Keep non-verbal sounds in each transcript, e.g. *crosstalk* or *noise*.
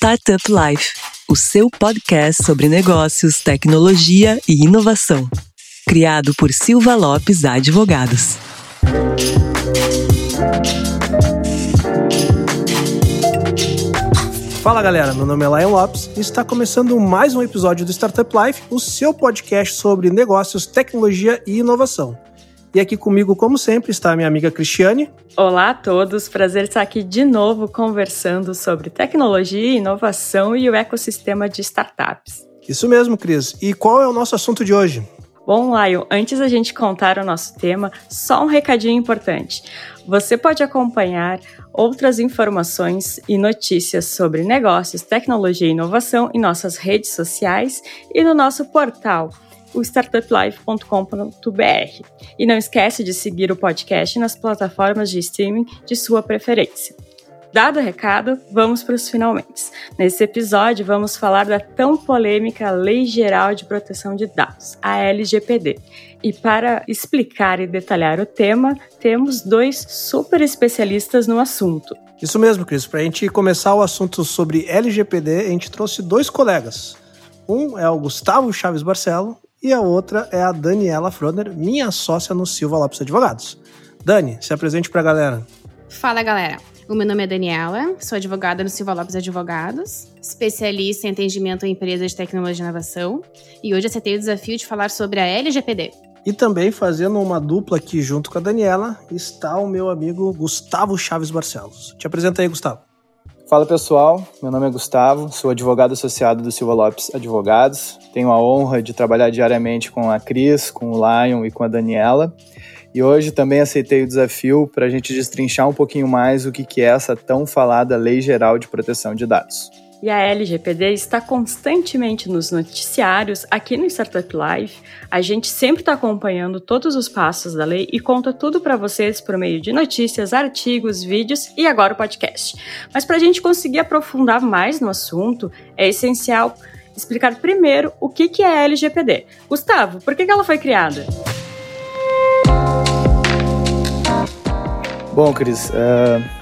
Startup Life, o seu podcast sobre negócios, tecnologia e inovação. Criado por Silva Lopes Advogados. Fala galera, meu nome é Lion Lopes e está começando mais um episódio do Startup Life, o seu podcast sobre negócios, tecnologia e inovação. E aqui comigo, como sempre, está a minha amiga Cristiane. Olá a todos, prazer estar aqui de novo conversando sobre tecnologia, inovação e o ecossistema de startups. Isso mesmo, Cris. E qual é o nosso assunto de hoje? Bom, Lion, antes da gente contar o nosso tema, só um recadinho importante. Você pode acompanhar outras informações e notícias sobre negócios, tecnologia e inovação em nossas redes sociais e no nosso portal o startuplife.com.br. E não esquece de seguir o podcast nas plataformas de streaming de sua preferência. Dado o recado, vamos para os finalmente. Nesse episódio, vamos falar da tão polêmica Lei Geral de Proteção de Dados, a LGPD. E para explicar e detalhar o tema, temos dois super especialistas no assunto. Isso mesmo, Cris. Para a gente começar o assunto sobre LGPD, a gente trouxe dois colegas. Um é o Gustavo Chaves Barcelo e a outra é a Daniela Froner, minha sócia no Silva Lopes Advogados. Dani, se apresente para a galera. Fala, galera. O meu nome é Daniela, sou advogada no Silva Lopes Advogados, especialista em atendimento a empresas de tecnologia e inovação, e hoje aceitei o desafio de falar sobre a LGPD. E também fazendo uma dupla aqui junto com a Daniela está o meu amigo Gustavo Chaves Barcelos. Te apresenta aí, Gustavo. Fala pessoal, meu nome é Gustavo, sou advogado associado do Silva Lopes Advogados. Tenho a honra de trabalhar diariamente com a Cris, com o Lion e com a Daniela. E hoje também aceitei o desafio para a gente destrinchar um pouquinho mais o que é essa tão falada Lei Geral de Proteção de Dados. E a LGPD está constantemente nos noticiários. Aqui no Startup Life, a gente sempre está acompanhando todos os passos da lei e conta tudo para vocês por meio de notícias, artigos, vídeos e agora o podcast. Mas para a gente conseguir aprofundar mais no assunto, é essencial explicar primeiro o que, que é a LGPD. Gustavo, por que, que ela foi criada? Bom, Cris, uh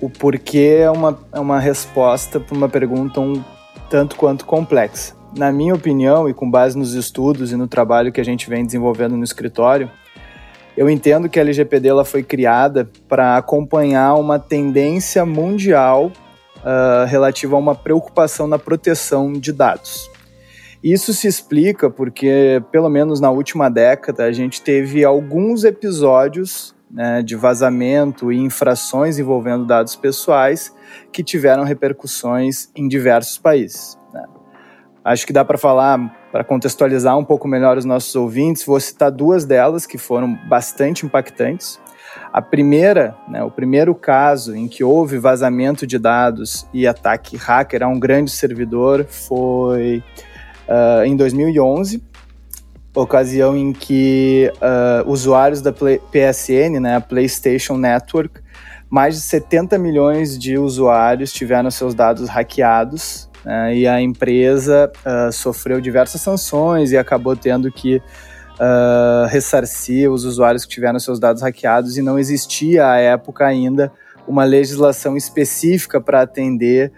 o porquê é uma, é uma resposta para uma pergunta um tanto quanto complexa. Na minha opinião, e com base nos estudos e no trabalho que a gente vem desenvolvendo no escritório, eu entendo que a LGPD ela foi criada para acompanhar uma tendência mundial uh, relativa a uma preocupação na proteção de dados. Isso se explica porque, pelo menos na última década, a gente teve alguns episódios né, de vazamento e infrações envolvendo dados pessoais que tiveram repercussões em diversos países. Né. Acho que dá para falar, para contextualizar um pouco melhor os nossos ouvintes, vou citar duas delas que foram bastante impactantes. A primeira, né, o primeiro caso em que houve vazamento de dados e ataque hacker a um grande servidor foi uh, em 2011, ocasião em que uh, usuários da Play PSN, né, a PlayStation Network, mais de 70 milhões de usuários tiveram seus dados hackeados né, e a empresa uh, sofreu diversas sanções e acabou tendo que uh, ressarcir os usuários que tiveram seus dados hackeados e não existia à época ainda uma legislação específica para atender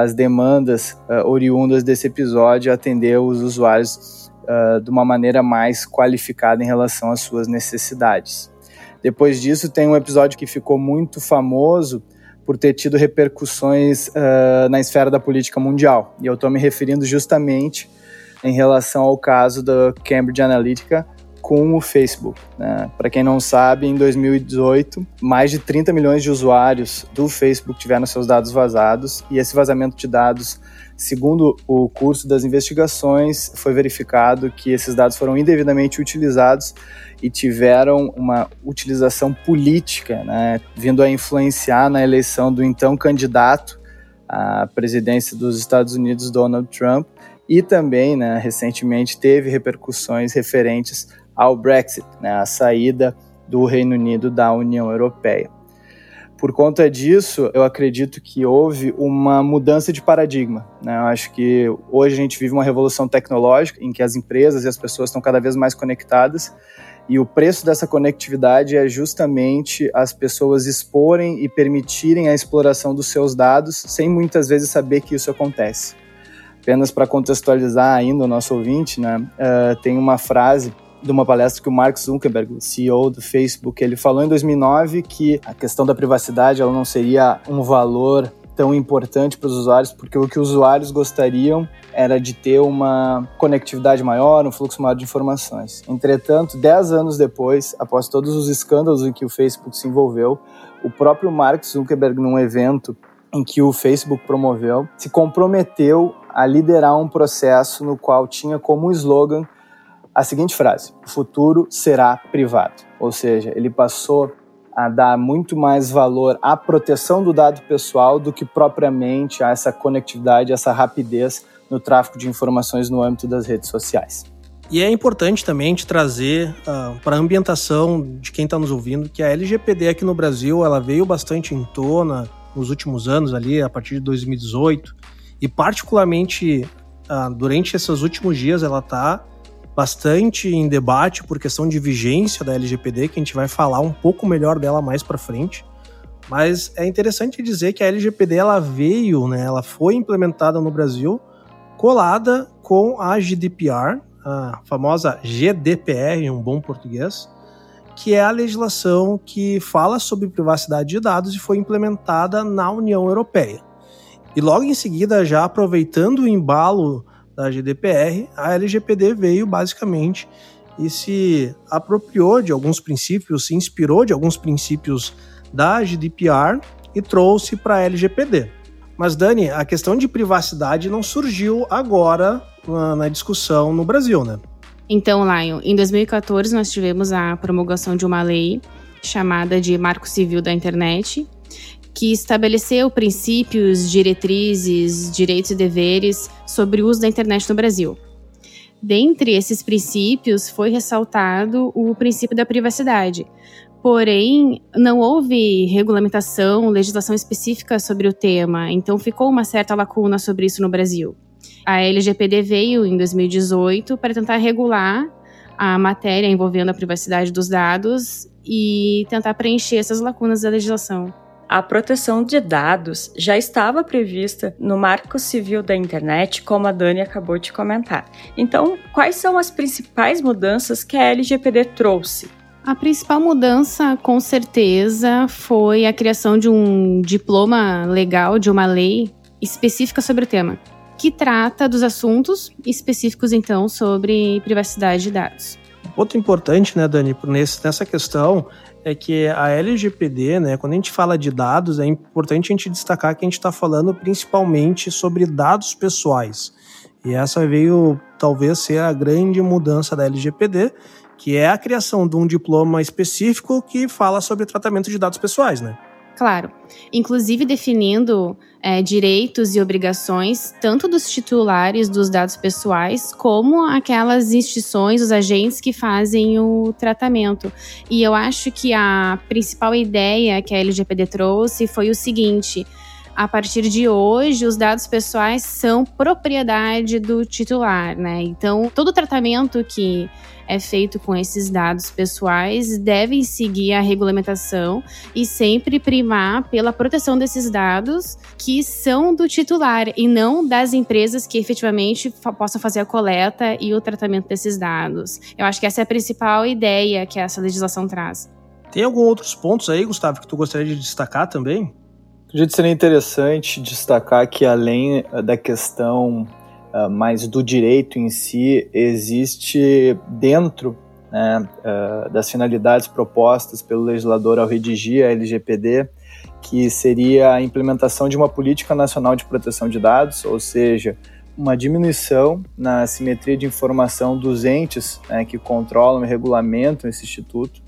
as demandas oriundas desse episódio, atender os usuários uh, de uma maneira mais qualificada em relação às suas necessidades. Depois disso, tem um episódio que ficou muito famoso por ter tido repercussões uh, na esfera da política mundial. E eu estou me referindo justamente em relação ao caso da Cambridge Analytica com o Facebook. Né? Para quem não sabe, em 2018, mais de 30 milhões de usuários do Facebook tiveram seus dados vazados e esse vazamento de dados Segundo o curso das investigações, foi verificado que esses dados foram indevidamente utilizados e tiveram uma utilização política, né, vindo a influenciar na eleição do então candidato à presidência dos Estados Unidos, Donald Trump, e também, né, recentemente, teve repercussões referentes ao Brexit, né, a saída do Reino Unido da União Europeia. Por conta disso, eu acredito que houve uma mudança de paradigma. Né? Eu acho que hoje a gente vive uma revolução tecnológica em que as empresas e as pessoas estão cada vez mais conectadas E o preço dessa conectividade é justamente as pessoas exporem e permitirem a exploração dos seus dados sem muitas vezes saber que isso acontece. Apenas para contextualizar ainda o nosso ouvinte, né, uh, tem uma frase de uma palestra que o Mark Zuckerberg, CEO do Facebook, ele falou em 2009 que a questão da privacidade ela não seria um valor tão importante para os usuários, porque o que os usuários gostariam era de ter uma conectividade maior, um fluxo maior de informações. Entretanto, dez anos depois, após todos os escândalos em que o Facebook se envolveu, o próprio Mark Zuckerberg, num evento em que o Facebook promoveu, se comprometeu a liderar um processo no qual tinha como slogan a seguinte frase: o futuro será privado. Ou seja, ele passou a dar muito mais valor à proteção do dado pessoal do que propriamente a essa conectividade, essa rapidez no tráfego de informações no âmbito das redes sociais. E é importante também te trazer uh, para a ambientação de quem está nos ouvindo que a LGPD aqui no Brasil ela veio bastante em tona nos últimos anos ali, a partir de 2018, e particularmente uh, durante esses últimos dias ela está bastante em debate por questão de vigência da LGPD, que a gente vai falar um pouco melhor dela mais para frente. Mas é interessante dizer que a LGPD ela veio, né, ela foi implementada no Brasil colada com a GDPR, a famosa GDPR em um bom português, que é a legislação que fala sobre privacidade de dados e foi implementada na União Europeia. E logo em seguida, já aproveitando o embalo da GDPR, a LGPD veio basicamente e se apropriou de alguns princípios, se inspirou de alguns princípios da GDPR e trouxe para a LGPD. Mas, Dani, a questão de privacidade não surgiu agora na, na discussão no Brasil, né? Então, Lion, em 2014 nós tivemos a promulgação de uma lei chamada de Marco Civil da Internet, que estabeleceu princípios, diretrizes, direitos e deveres sobre o uso da internet no Brasil. Dentre esses princípios foi ressaltado o princípio da privacidade. Porém, não houve regulamentação, legislação específica sobre o tema, então ficou uma certa lacuna sobre isso no Brasil. A LGPD veio em 2018 para tentar regular a matéria envolvendo a privacidade dos dados e tentar preencher essas lacunas da legislação. A proteção de dados já estava prevista no Marco Civil da Internet, como a Dani acabou de comentar. Então, quais são as principais mudanças que a LGPD trouxe? A principal mudança, com certeza, foi a criação de um diploma legal, de uma lei específica sobre o tema, que trata dos assuntos específicos, então, sobre privacidade de dados. Outro importante, né, Dani, nessa questão é que a LGPD, né, quando a gente fala de dados, é importante a gente destacar que a gente está falando principalmente sobre dados pessoais. E essa veio talvez ser a grande mudança da LGPD, que é a criação de um diploma específico que fala sobre tratamento de dados pessoais, né? Claro, inclusive definindo é, direitos e obrigações tanto dos titulares dos dados pessoais como aquelas instituições, os agentes que fazem o tratamento. E eu acho que a principal ideia que a LGPD trouxe foi o seguinte: a partir de hoje, os dados pessoais são propriedade do titular, né? Então, todo tratamento que é feito com esses dados pessoais devem seguir a regulamentação e sempre primar pela proteção desses dados que são do titular e não das empresas que efetivamente possam fazer a coleta e o tratamento desses dados. Eu acho que essa é a principal ideia que essa legislação traz. Tem alguns outros pontos aí, Gustavo, que tu gostaria de destacar também? Acredito que seria interessante destacar que além da questão uh, mas do direito em si existe dentro né, uh, das finalidades propostas pelo legislador ao redigir a LGPD, que seria a implementação de uma política nacional de proteção de dados, ou seja, uma diminuição na simetria de informação dos entes né, que controlam e regulamentam esse instituto?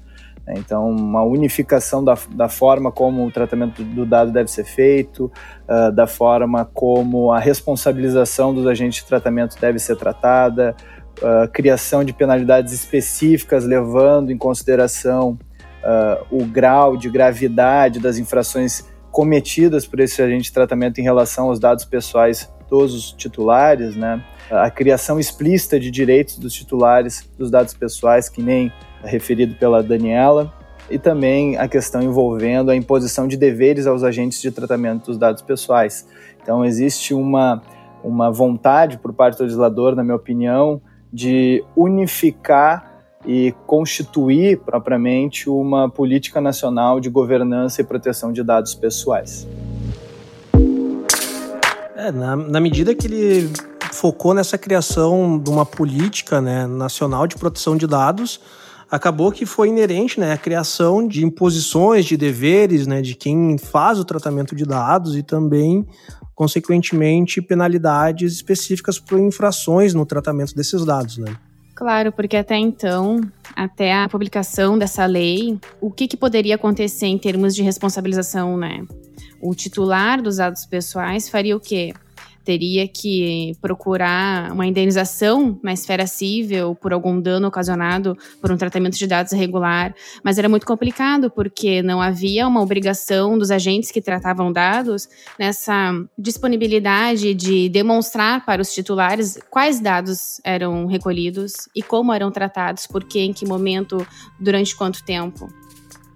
Então, uma unificação da, da forma como o tratamento do dado deve ser feito, uh, da forma como a responsabilização dos agentes de tratamento deve ser tratada, uh, criação de penalidades específicas levando em consideração uh, o grau de gravidade das infrações cometidas por esse agente de tratamento em relação aos dados pessoais dos titulares, né? a criação explícita de direitos dos titulares dos dados pessoais, que nem referido pela Daniela, e também a questão envolvendo a imposição de deveres aos agentes de tratamento dos dados pessoais. Então, existe uma, uma vontade por parte do legislador, na minha opinião, de unificar e constituir propriamente uma política nacional de governança e proteção de dados pessoais. É, na, na medida que ele focou nessa criação de uma política né, nacional de proteção de dados, acabou que foi inerente né, a criação de imposições, de deveres né, de quem faz o tratamento de dados e também, consequentemente, penalidades específicas por infrações no tratamento desses dados. Né. Claro, porque até então, até a publicação dessa lei, o que, que poderia acontecer em termos de responsabilização, né? O titular dos dados pessoais faria o quê? Teria que procurar uma indenização na esfera civil por algum dano ocasionado por um tratamento de dados irregular, mas era muito complicado porque não havia uma obrigação dos agentes que tratavam dados nessa disponibilidade de demonstrar para os titulares quais dados eram recolhidos e como eram tratados, por que, em que momento, durante quanto tempo.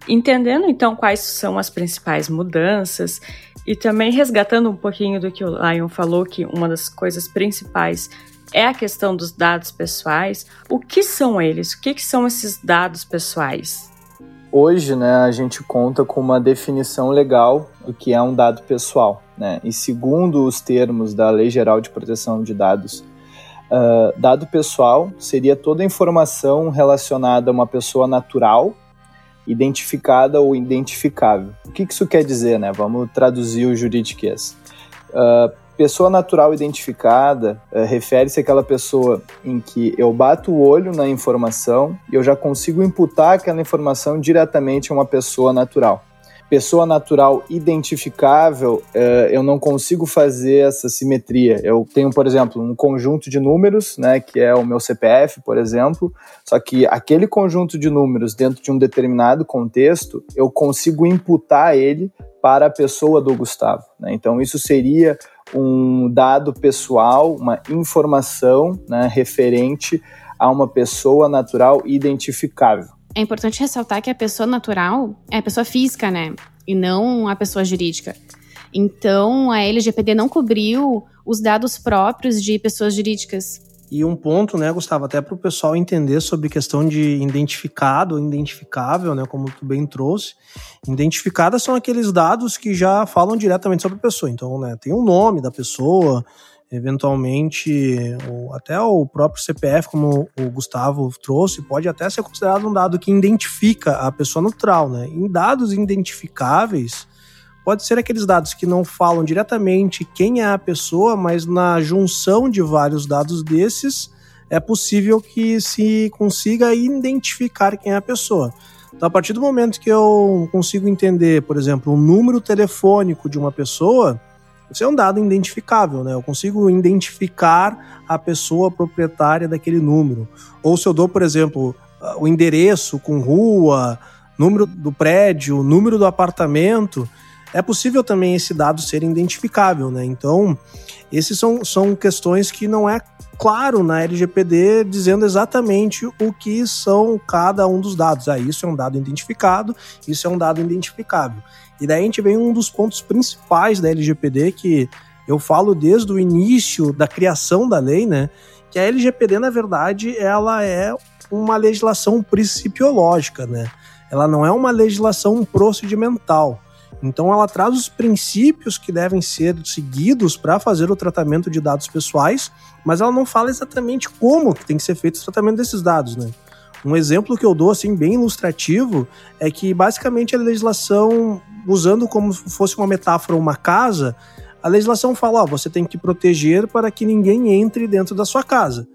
Entendendo então quais são as principais mudanças e também resgatando um pouquinho do que o Lion falou, que uma das coisas principais é a questão dos dados pessoais. O que são eles? O que, que são esses dados pessoais? Hoje, né, a gente conta com uma definição legal do que é um dado pessoal. Né? E segundo os termos da Lei Geral de Proteção de Dados, uh, dado pessoal seria toda informação relacionada a uma pessoa natural identificada ou identificável. O que isso quer dizer, né? Vamos traduzir o juridiquês. Uh, pessoa natural identificada uh, refere-se àquela pessoa em que eu bato o olho na informação e eu já consigo imputar aquela informação diretamente a uma pessoa natural pessoa natural identificável, é, eu não consigo fazer essa simetria. Eu tenho, por exemplo, um conjunto de números, né, que é o meu CPF, por exemplo, só que aquele conjunto de números dentro de um determinado contexto, eu consigo imputar ele para a pessoa do Gustavo. Né? Então, isso seria um dado pessoal, uma informação né, referente a uma pessoa natural identificável é importante ressaltar que a pessoa natural é a pessoa física, né? E não a pessoa jurídica. Então, a LGPD não cobriu os dados próprios de pessoas jurídicas. E um ponto, né, Gustavo, até para o pessoal entender sobre questão de identificado, identificável, né, como tu bem trouxe. Identificadas são aqueles dados que já falam diretamente sobre a pessoa. Então, né, tem o nome da pessoa, eventualmente até o próprio CPF, como o Gustavo trouxe, pode até ser considerado um dado que identifica a pessoa neutral, né? Em dados identificáveis, pode ser aqueles dados que não falam diretamente quem é a pessoa, mas na junção de vários dados desses é possível que se consiga identificar quem é a pessoa. Então, a partir do momento que eu consigo entender, por exemplo, o número telefônico de uma pessoa, isso é um dado identificável, né? Eu consigo identificar a pessoa proprietária daquele número. Ou se eu dou, por exemplo, ah, o endereço com rua, número do prédio, número do apartamento, é possível também esse dado ser identificável, né? Então, esses são, são questões que não é claro na LGPD dizendo exatamente o que são cada um dos dados. Ah, isso é um dado identificado, isso é um dado identificável. E daí a gente vem um dos pontos principais da LGPD que eu falo desde o início da criação da lei, né? Que a LGPD, na verdade, ela é uma legislação principiológica, né? Ela não é uma legislação procedimental. Então, ela traz os princípios que devem ser seguidos para fazer o tratamento de dados pessoais, mas ela não fala exatamente como que tem que ser feito o tratamento desses dados, né? Um exemplo que eu dou, assim, bem ilustrativo, é que basicamente a legislação, usando como se fosse uma metáfora uma casa, a legislação fala, ó, você tem que proteger para que ninguém entre dentro da sua casa.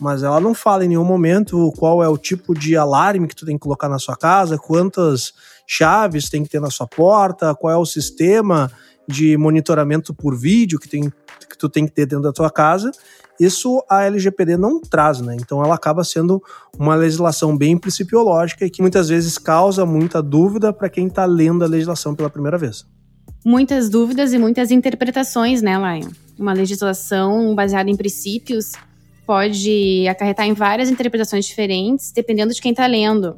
Mas ela não fala em nenhum momento qual é o tipo de alarme que tu tem que colocar na sua casa, quantas chaves tem que ter na sua porta, qual é o sistema de monitoramento por vídeo que, tem, que tu tem que ter dentro da tua casa. Isso a LGPD não traz, né? Então ela acaba sendo uma legislação bem principiológica e que muitas vezes causa muita dúvida para quem está lendo a legislação pela primeira vez. Muitas dúvidas e muitas interpretações, né, Lion? Uma legislação baseada em princípios pode acarretar em várias interpretações diferentes, dependendo de quem está lendo.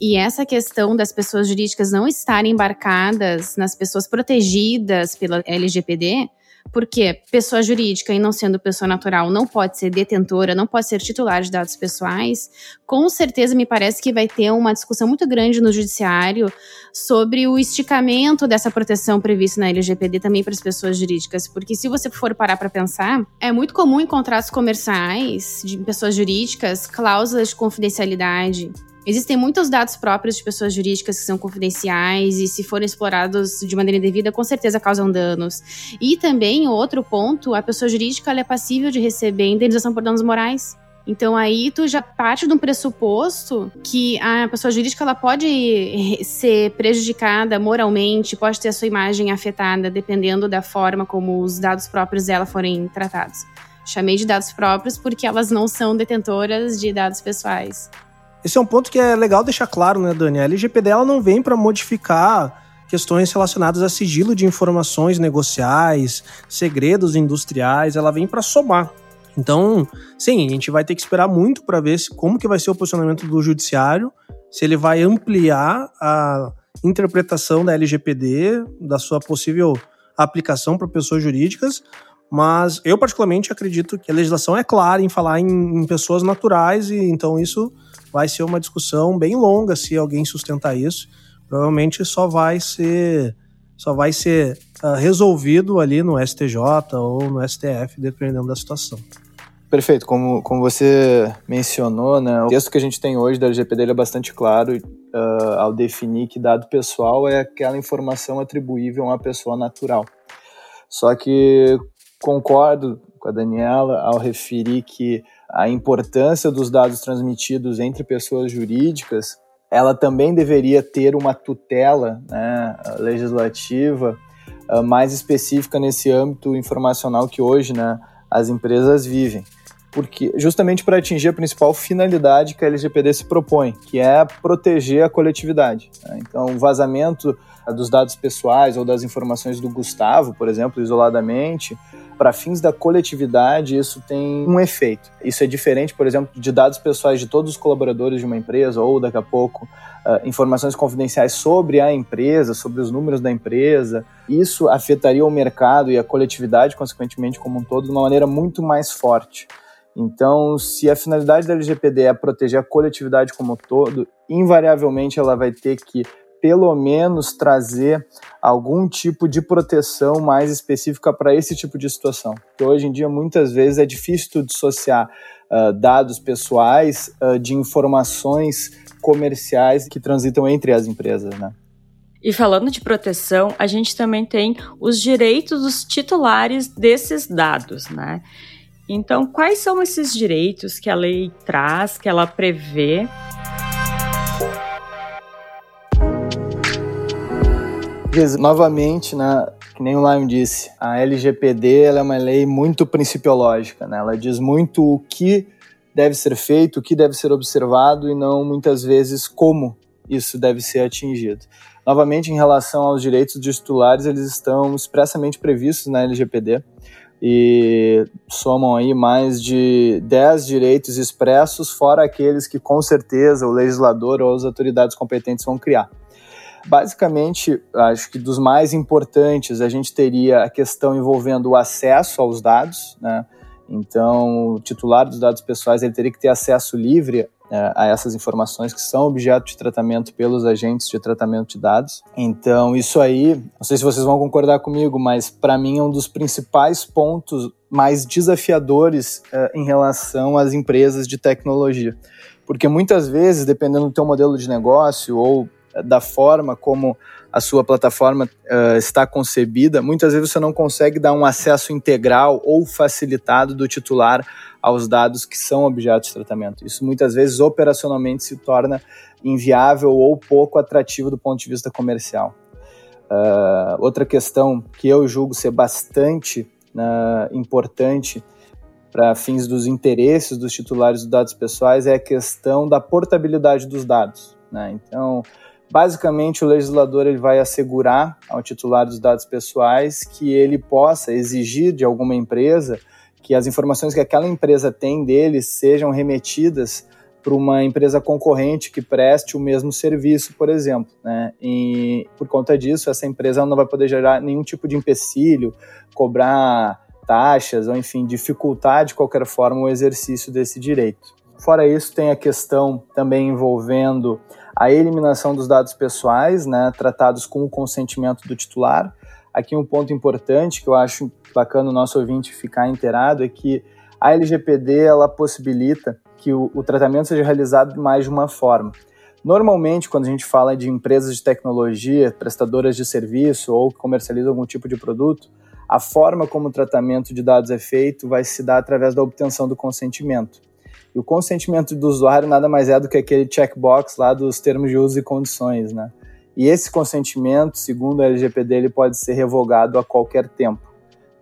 E essa questão das pessoas jurídicas não estarem embarcadas nas pessoas protegidas pela LGPD porque pessoa jurídica e não sendo pessoa natural não pode ser detentora, não pode ser titular de dados pessoais, com certeza me parece que vai ter uma discussão muito grande no judiciário sobre o esticamento dessa proteção prevista na LGPD também para as pessoas jurídicas, porque se você for parar para pensar, é muito comum em contratos comerciais de pessoas jurídicas cláusulas de confidencialidade Existem muitos dados próprios de pessoas jurídicas que são confidenciais e, se forem explorados de maneira indevida, com certeza causam danos. E também, outro ponto, a pessoa jurídica é passível de receber indenização por danos morais. Então aí tu já parte de um pressuposto que a pessoa jurídica ela pode ser prejudicada moralmente, pode ter a sua imagem afetada dependendo da forma como os dados próprios dela forem tratados. Chamei de dados próprios porque elas não são detentoras de dados pessoais. Esse é um ponto que é legal deixar claro, né, Dani? A LGPD ela não vem para modificar questões relacionadas a sigilo de informações negociais, segredos industriais, ela vem para somar. Então, sim, a gente vai ter que esperar muito para ver se, como que vai ser o posicionamento do judiciário, se ele vai ampliar a interpretação da LGPD, da sua possível aplicação para pessoas jurídicas, mas eu particularmente acredito que a legislação é clara em falar em, em pessoas naturais e então isso vai ser uma discussão bem longa se alguém sustentar isso. Provavelmente só vai ser só vai ser uh, resolvido ali no STJ ou no STF, dependendo da situação. Perfeito, como, como você mencionou, né, o texto que a gente tem hoje da LGPD é bastante claro uh, ao definir que dado pessoal é aquela informação atribuível a uma pessoa natural. Só que concordo com a Daniela ao referir que a importância dos dados transmitidos entre pessoas jurídicas, ela também deveria ter uma tutela né, legislativa uh, mais específica nesse âmbito informacional que hoje né, as empresas vivem. Porque, justamente para atingir a principal finalidade que a LGPD se propõe, que é proteger a coletividade. Né? Então, o vazamento dos dados pessoais ou das informações do Gustavo, por exemplo, isoladamente, para fins da coletividade, isso tem um efeito. Isso é diferente, por exemplo, de dados pessoais de todos os colaboradores de uma empresa, ou daqui a pouco, uh, informações confidenciais sobre a empresa, sobre os números da empresa. Isso afetaria o mercado e a coletividade, consequentemente, como um todo, de uma maneira muito mais forte. Então, se a finalidade da LGPD é proteger a coletividade como um todo, invariavelmente ela vai ter que pelo menos trazer algum tipo de proteção mais específica para esse tipo de situação. Porque hoje em dia, muitas vezes, é difícil dissociar uh, dados pessoais uh, de informações comerciais que transitam entre as empresas, né? E falando de proteção, a gente também tem os direitos dos titulares desses dados, né? Então, quais são esses direitos que a lei traz, que ela prevê? Novamente, né, que nem o Lime disse, a LGPD é uma lei muito principiológica, né? Ela diz muito o que deve ser feito, o que deve ser observado e não muitas vezes como isso deve ser atingido. Novamente, em relação aos direitos dos titulares, eles estão expressamente previstos na LGPD e somam aí mais de 10 direitos expressos, fora aqueles que com certeza o legislador ou as autoridades competentes vão criar. Basicamente, acho que dos mais importantes, a gente teria a questão envolvendo o acesso aos dados, né? Então, o titular dos dados pessoais ele teria que ter acesso livre é, a essas informações que são objeto de tratamento pelos agentes de tratamento de dados. Então, isso aí, não sei se vocês vão concordar comigo, mas para mim é um dos principais pontos mais desafiadores é, em relação às empresas de tecnologia. Porque muitas vezes, dependendo do teu modelo de negócio ou da forma como a sua plataforma uh, está concebida, muitas vezes você não consegue dar um acesso integral ou facilitado do titular aos dados que são objetos de tratamento. Isso muitas vezes operacionalmente se torna inviável ou pouco atrativo do ponto de vista comercial. Uh, outra questão que eu julgo ser bastante uh, importante para fins dos interesses dos titulares dos dados pessoais é a questão da portabilidade dos dados. Né? Então, Basicamente, o legislador ele vai assegurar ao titular dos dados pessoais que ele possa exigir de alguma empresa que as informações que aquela empresa tem deles sejam remetidas para uma empresa concorrente que preste o mesmo serviço, por exemplo. Né? E por conta disso, essa empresa não vai poder gerar nenhum tipo de empecilho, cobrar taxas, ou enfim, dificultar de qualquer forma o exercício desse direito. Fora isso, tem a questão também envolvendo a eliminação dos dados pessoais, né, tratados com o consentimento do titular. Aqui um ponto importante que eu acho bacana o nosso ouvinte ficar inteirado é que a LGPD ela possibilita que o, o tratamento seja realizado de mais de uma forma. Normalmente, quando a gente fala de empresas de tecnologia, prestadoras de serviço ou que comercializam algum tipo de produto, a forma como o tratamento de dados é feito vai se dar através da obtenção do consentimento. E o consentimento do usuário nada mais é do que aquele checkbox lá dos termos de uso e condições, né? E esse consentimento, segundo a LGPD, ele pode ser revogado a qualquer tempo.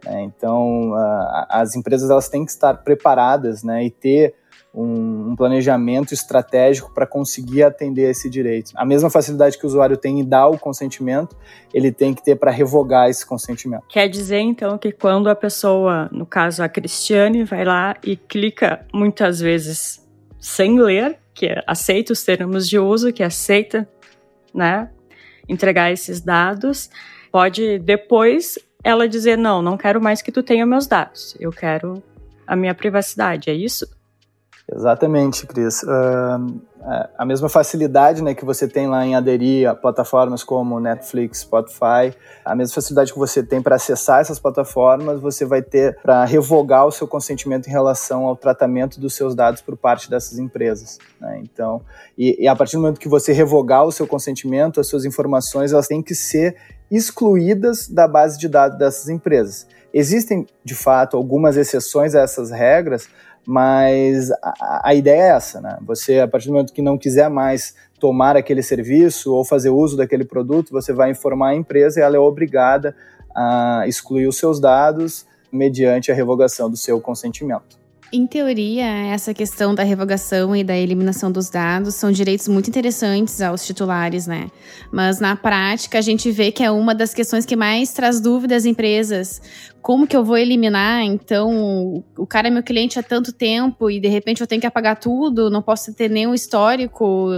Né? Então, uh, as empresas elas têm que estar preparadas né, e ter um, um planejamento estratégico para conseguir atender esse direito. A mesma facilidade que o usuário tem em dar o consentimento, ele tem que ter para revogar esse consentimento. Quer dizer, então, que quando a pessoa, no caso a Cristiane, vai lá e clica muitas vezes sem ler, que aceita os termos de uso, que aceita, né, entregar esses dados, pode depois ela dizer não, não quero mais que tu tenha meus dados, eu quero a minha privacidade, é isso? Exatamente, Cris. Uh, a mesma facilidade né, que você tem lá em aderir a plataformas como Netflix, Spotify, a mesma facilidade que você tem para acessar essas plataformas, você vai ter para revogar o seu consentimento em relação ao tratamento dos seus dados por parte dessas empresas. Né? Então, e, e a partir do momento que você revogar o seu consentimento, as suas informações elas têm que ser excluídas da base de dados dessas empresas. Existem, de fato, algumas exceções a essas regras, mas a, a, ideia é essa, né? Você, a partir do momento que não quiser mais tomar aquele serviço ou fazer uso daquele produto, você vai informar a empresa e ela é obrigada a excluir os seus dados mediante a revogação do seu consentimento. Em teoria, essa questão da revogação e da eliminação dos dados são direitos muito interessantes aos titulares, né? Mas na prática, a gente vê que é uma das questões que mais traz dúvidas às empresas. Como que eu vou eliminar? Então, o cara é meu cliente há tanto tempo e de repente eu tenho que apagar tudo, não posso ter nenhum histórico,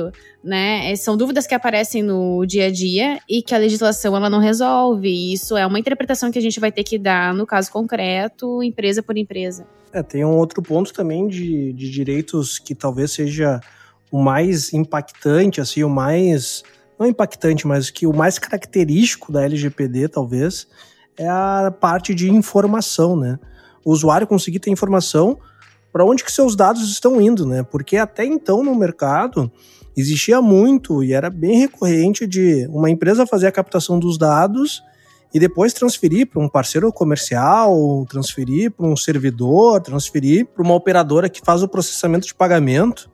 né? É, são dúvidas que aparecem no dia a dia e que a legislação ela não resolve. Isso é uma interpretação que a gente vai ter que dar no caso concreto, empresa por empresa. É, tem um outro ponto também de, de direitos que talvez seja o mais impactante, assim, o mais. Não impactante, mas que o mais característico da LGPD, talvez, é a parte de informação, né? O usuário conseguir ter informação para onde que seus dados estão indo, né? Porque até então no mercado existia muito e era bem recorrente de uma empresa fazer a captação dos dados e depois transferir para um parceiro comercial, transferir para um servidor, transferir para uma operadora que faz o processamento de pagamento.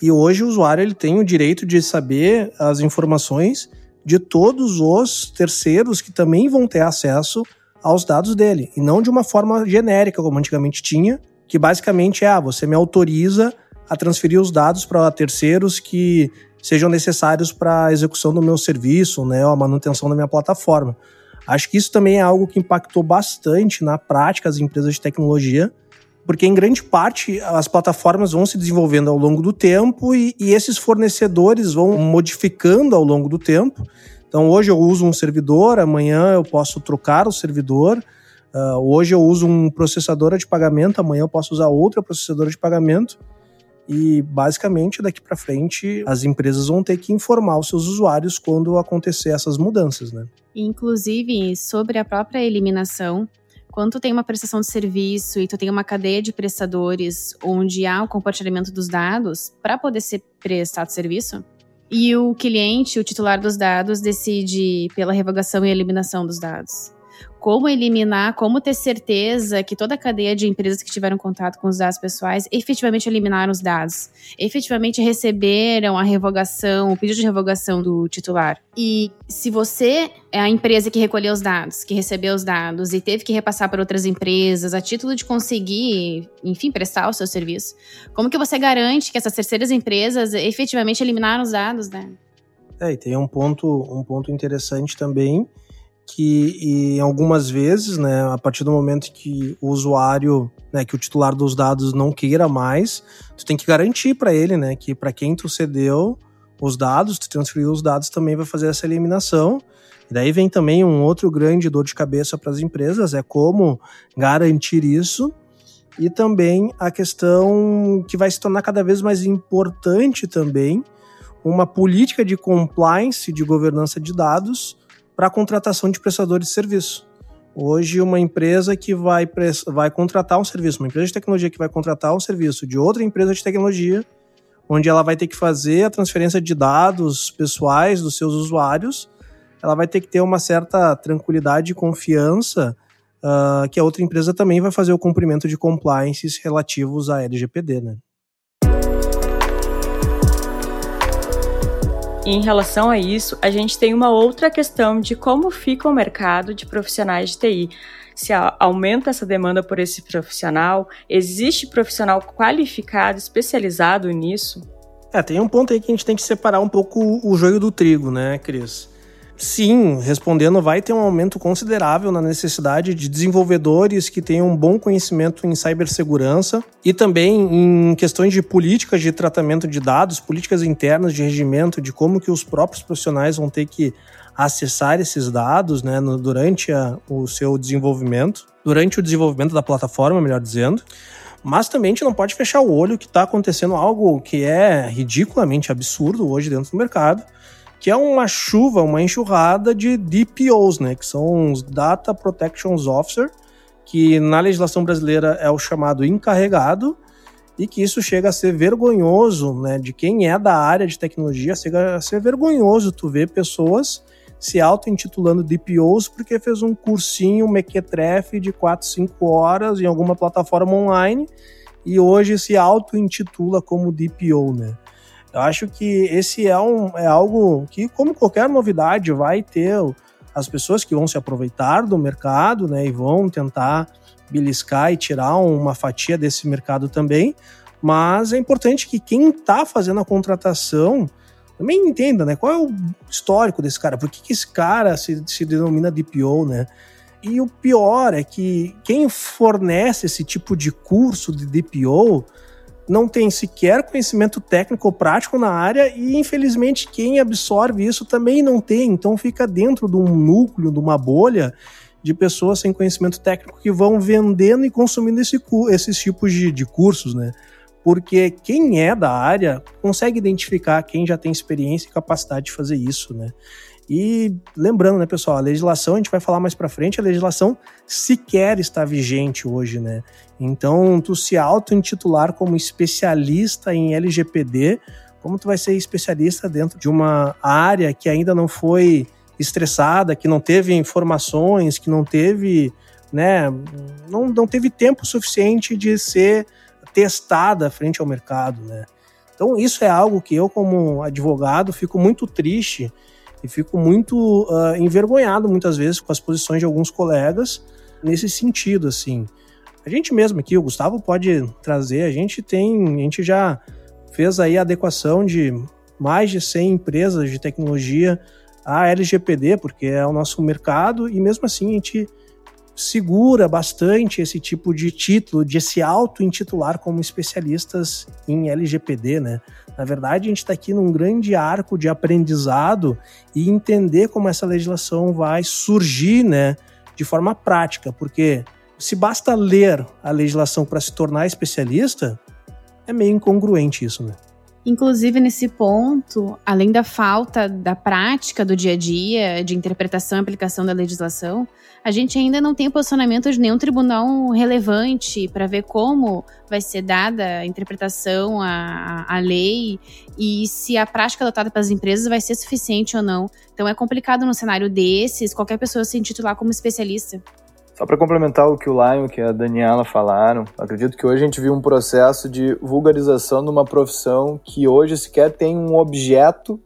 E hoje o usuário ele tem o direito de saber as informações de todos os terceiros que também vão ter acesso aos dados dele, e não de uma forma genérica como antigamente tinha, que basicamente é, ah, você me autoriza a transferir os dados para terceiros que sejam necessários para a execução do meu serviço, né, ou a manutenção da minha plataforma. Acho que isso também é algo que impactou bastante na prática as empresas de tecnologia, porque em grande parte as plataformas vão se desenvolvendo ao longo do tempo e, e esses fornecedores vão modificando ao longo do tempo. Então hoje eu uso um servidor, amanhã eu posso trocar o servidor. Uh, hoje eu uso um processador de pagamento, amanhã eu posso usar outra processadora de pagamento. E basicamente daqui para frente as empresas vão ter que informar os seus usuários quando acontecer essas mudanças, né? Inclusive sobre a própria eliminação, quando tu tem uma prestação de serviço e tu tem uma cadeia de prestadores onde há o compartilhamento dos dados para poder ser prestado serviço, e o cliente, o titular dos dados, decide pela revogação e eliminação dos dados como eliminar, como ter certeza que toda a cadeia de empresas que tiveram contato com os dados pessoais efetivamente eliminaram os dados, efetivamente receberam a revogação, o pedido de revogação do titular. E se você é a empresa que recolheu os dados, que recebeu os dados e teve que repassar para outras empresas a título de conseguir, enfim, prestar o seu serviço, como que você garante que essas terceiras empresas efetivamente eliminaram os dados, né? É, e tem um ponto, um ponto interessante também, que em algumas vezes, né, a partir do momento que o usuário, né, que o titular dos dados não queira mais, tu tem que garantir para ele, né, que para quem tu cedeu os dados, tu transferiu os dados também vai fazer essa eliminação. E daí vem também um outro grande dor de cabeça para as empresas, é como garantir isso. E também a questão que vai se tornar cada vez mais importante também, uma política de compliance de governança de dados para a contratação de prestadores de serviço. Hoje, uma empresa que vai, vai contratar um serviço, uma empresa de tecnologia que vai contratar um serviço de outra empresa de tecnologia, onde ela vai ter que fazer a transferência de dados pessoais dos seus usuários, ela vai ter que ter uma certa tranquilidade e confiança uh, que a outra empresa também vai fazer o cumprimento de compliances relativos à LGPD, né? E em relação a isso, a gente tem uma outra questão de como fica o mercado de profissionais de TI. Se aumenta essa demanda por esse profissional, existe profissional qualificado, especializado nisso? É, tem um ponto aí que a gente tem que separar um pouco o joio do trigo, né, Cris? Sim, respondendo, vai ter um aumento considerável na necessidade de desenvolvedores que tenham um bom conhecimento em cibersegurança e também em questões de políticas de tratamento de dados, políticas internas de regimento, de como que os próprios profissionais vão ter que acessar esses dados né, no, durante a, o seu desenvolvimento, durante o desenvolvimento da plataforma, melhor dizendo. Mas também a gente não pode fechar o olho que está acontecendo algo que é ridiculamente absurdo hoje dentro do mercado, que é uma chuva, uma enxurrada de DPOs, né, que são os Data Protection Officer, que na legislação brasileira é o chamado encarregado, e que isso chega a ser vergonhoso, né, de quem é da área de tecnologia, chega a ser vergonhoso tu ver pessoas se auto-intitulando DPOs porque fez um cursinho mequetrefe de 4, 5 horas em alguma plataforma online e hoje se auto-intitula como DPO, né? Eu acho que esse é, um, é algo que, como qualquer novidade, vai ter as pessoas que vão se aproveitar do mercado né, e vão tentar beliscar e tirar uma fatia desse mercado também. Mas é importante que quem está fazendo a contratação também entenda né, qual é o histórico desse cara, por que, que esse cara se, se denomina DPO, né? E o pior é que quem fornece esse tipo de curso de DPO não tem sequer conhecimento técnico ou prático na área e, infelizmente, quem absorve isso também não tem. Então, fica dentro de um núcleo, de uma bolha de pessoas sem conhecimento técnico que vão vendendo e consumindo esse, esses tipos de, de cursos, né? Porque quem é da área consegue identificar quem já tem experiência e capacidade de fazer isso, né? E lembrando, né, pessoal, a legislação, a gente vai falar mais para frente, a legislação sequer está vigente hoje, né? Então, tu se auto-intitular como especialista em LGPD, como tu vai ser especialista dentro de uma área que ainda não foi estressada, que não teve informações, que não teve, né, não, não teve tempo suficiente de ser testada frente ao mercado, né? Então, isso é algo que eu, como advogado, fico muito triste e fico muito uh, envergonhado muitas vezes com as posições de alguns colegas nesse sentido, assim. A gente mesmo aqui, o Gustavo pode trazer, a gente tem, a gente já fez aí a adequação de mais de 100 empresas de tecnologia à LGPD, porque é o nosso mercado, e mesmo assim a gente segura bastante esse tipo de título, de se auto-intitular como especialistas em LGPD, né? Na verdade, a gente está aqui num grande arco de aprendizado e entender como essa legislação vai surgir, né, de forma prática, porque se basta ler a legislação para se tornar especialista, é meio incongruente isso, né? Inclusive, nesse ponto, além da falta da prática do dia a dia, de interpretação e aplicação da legislação, a gente ainda não tem posicionamento de nenhum tribunal relevante para ver como vai ser dada a interpretação à, à lei e se a prática adotada pelas empresas vai ser suficiente ou não. Então é complicado num cenário desses qualquer pessoa se intitular como especialista. Só para complementar o que o Lion e a Daniela falaram, acredito que hoje a gente viu um processo de vulgarização de uma profissão que hoje sequer tem um objeto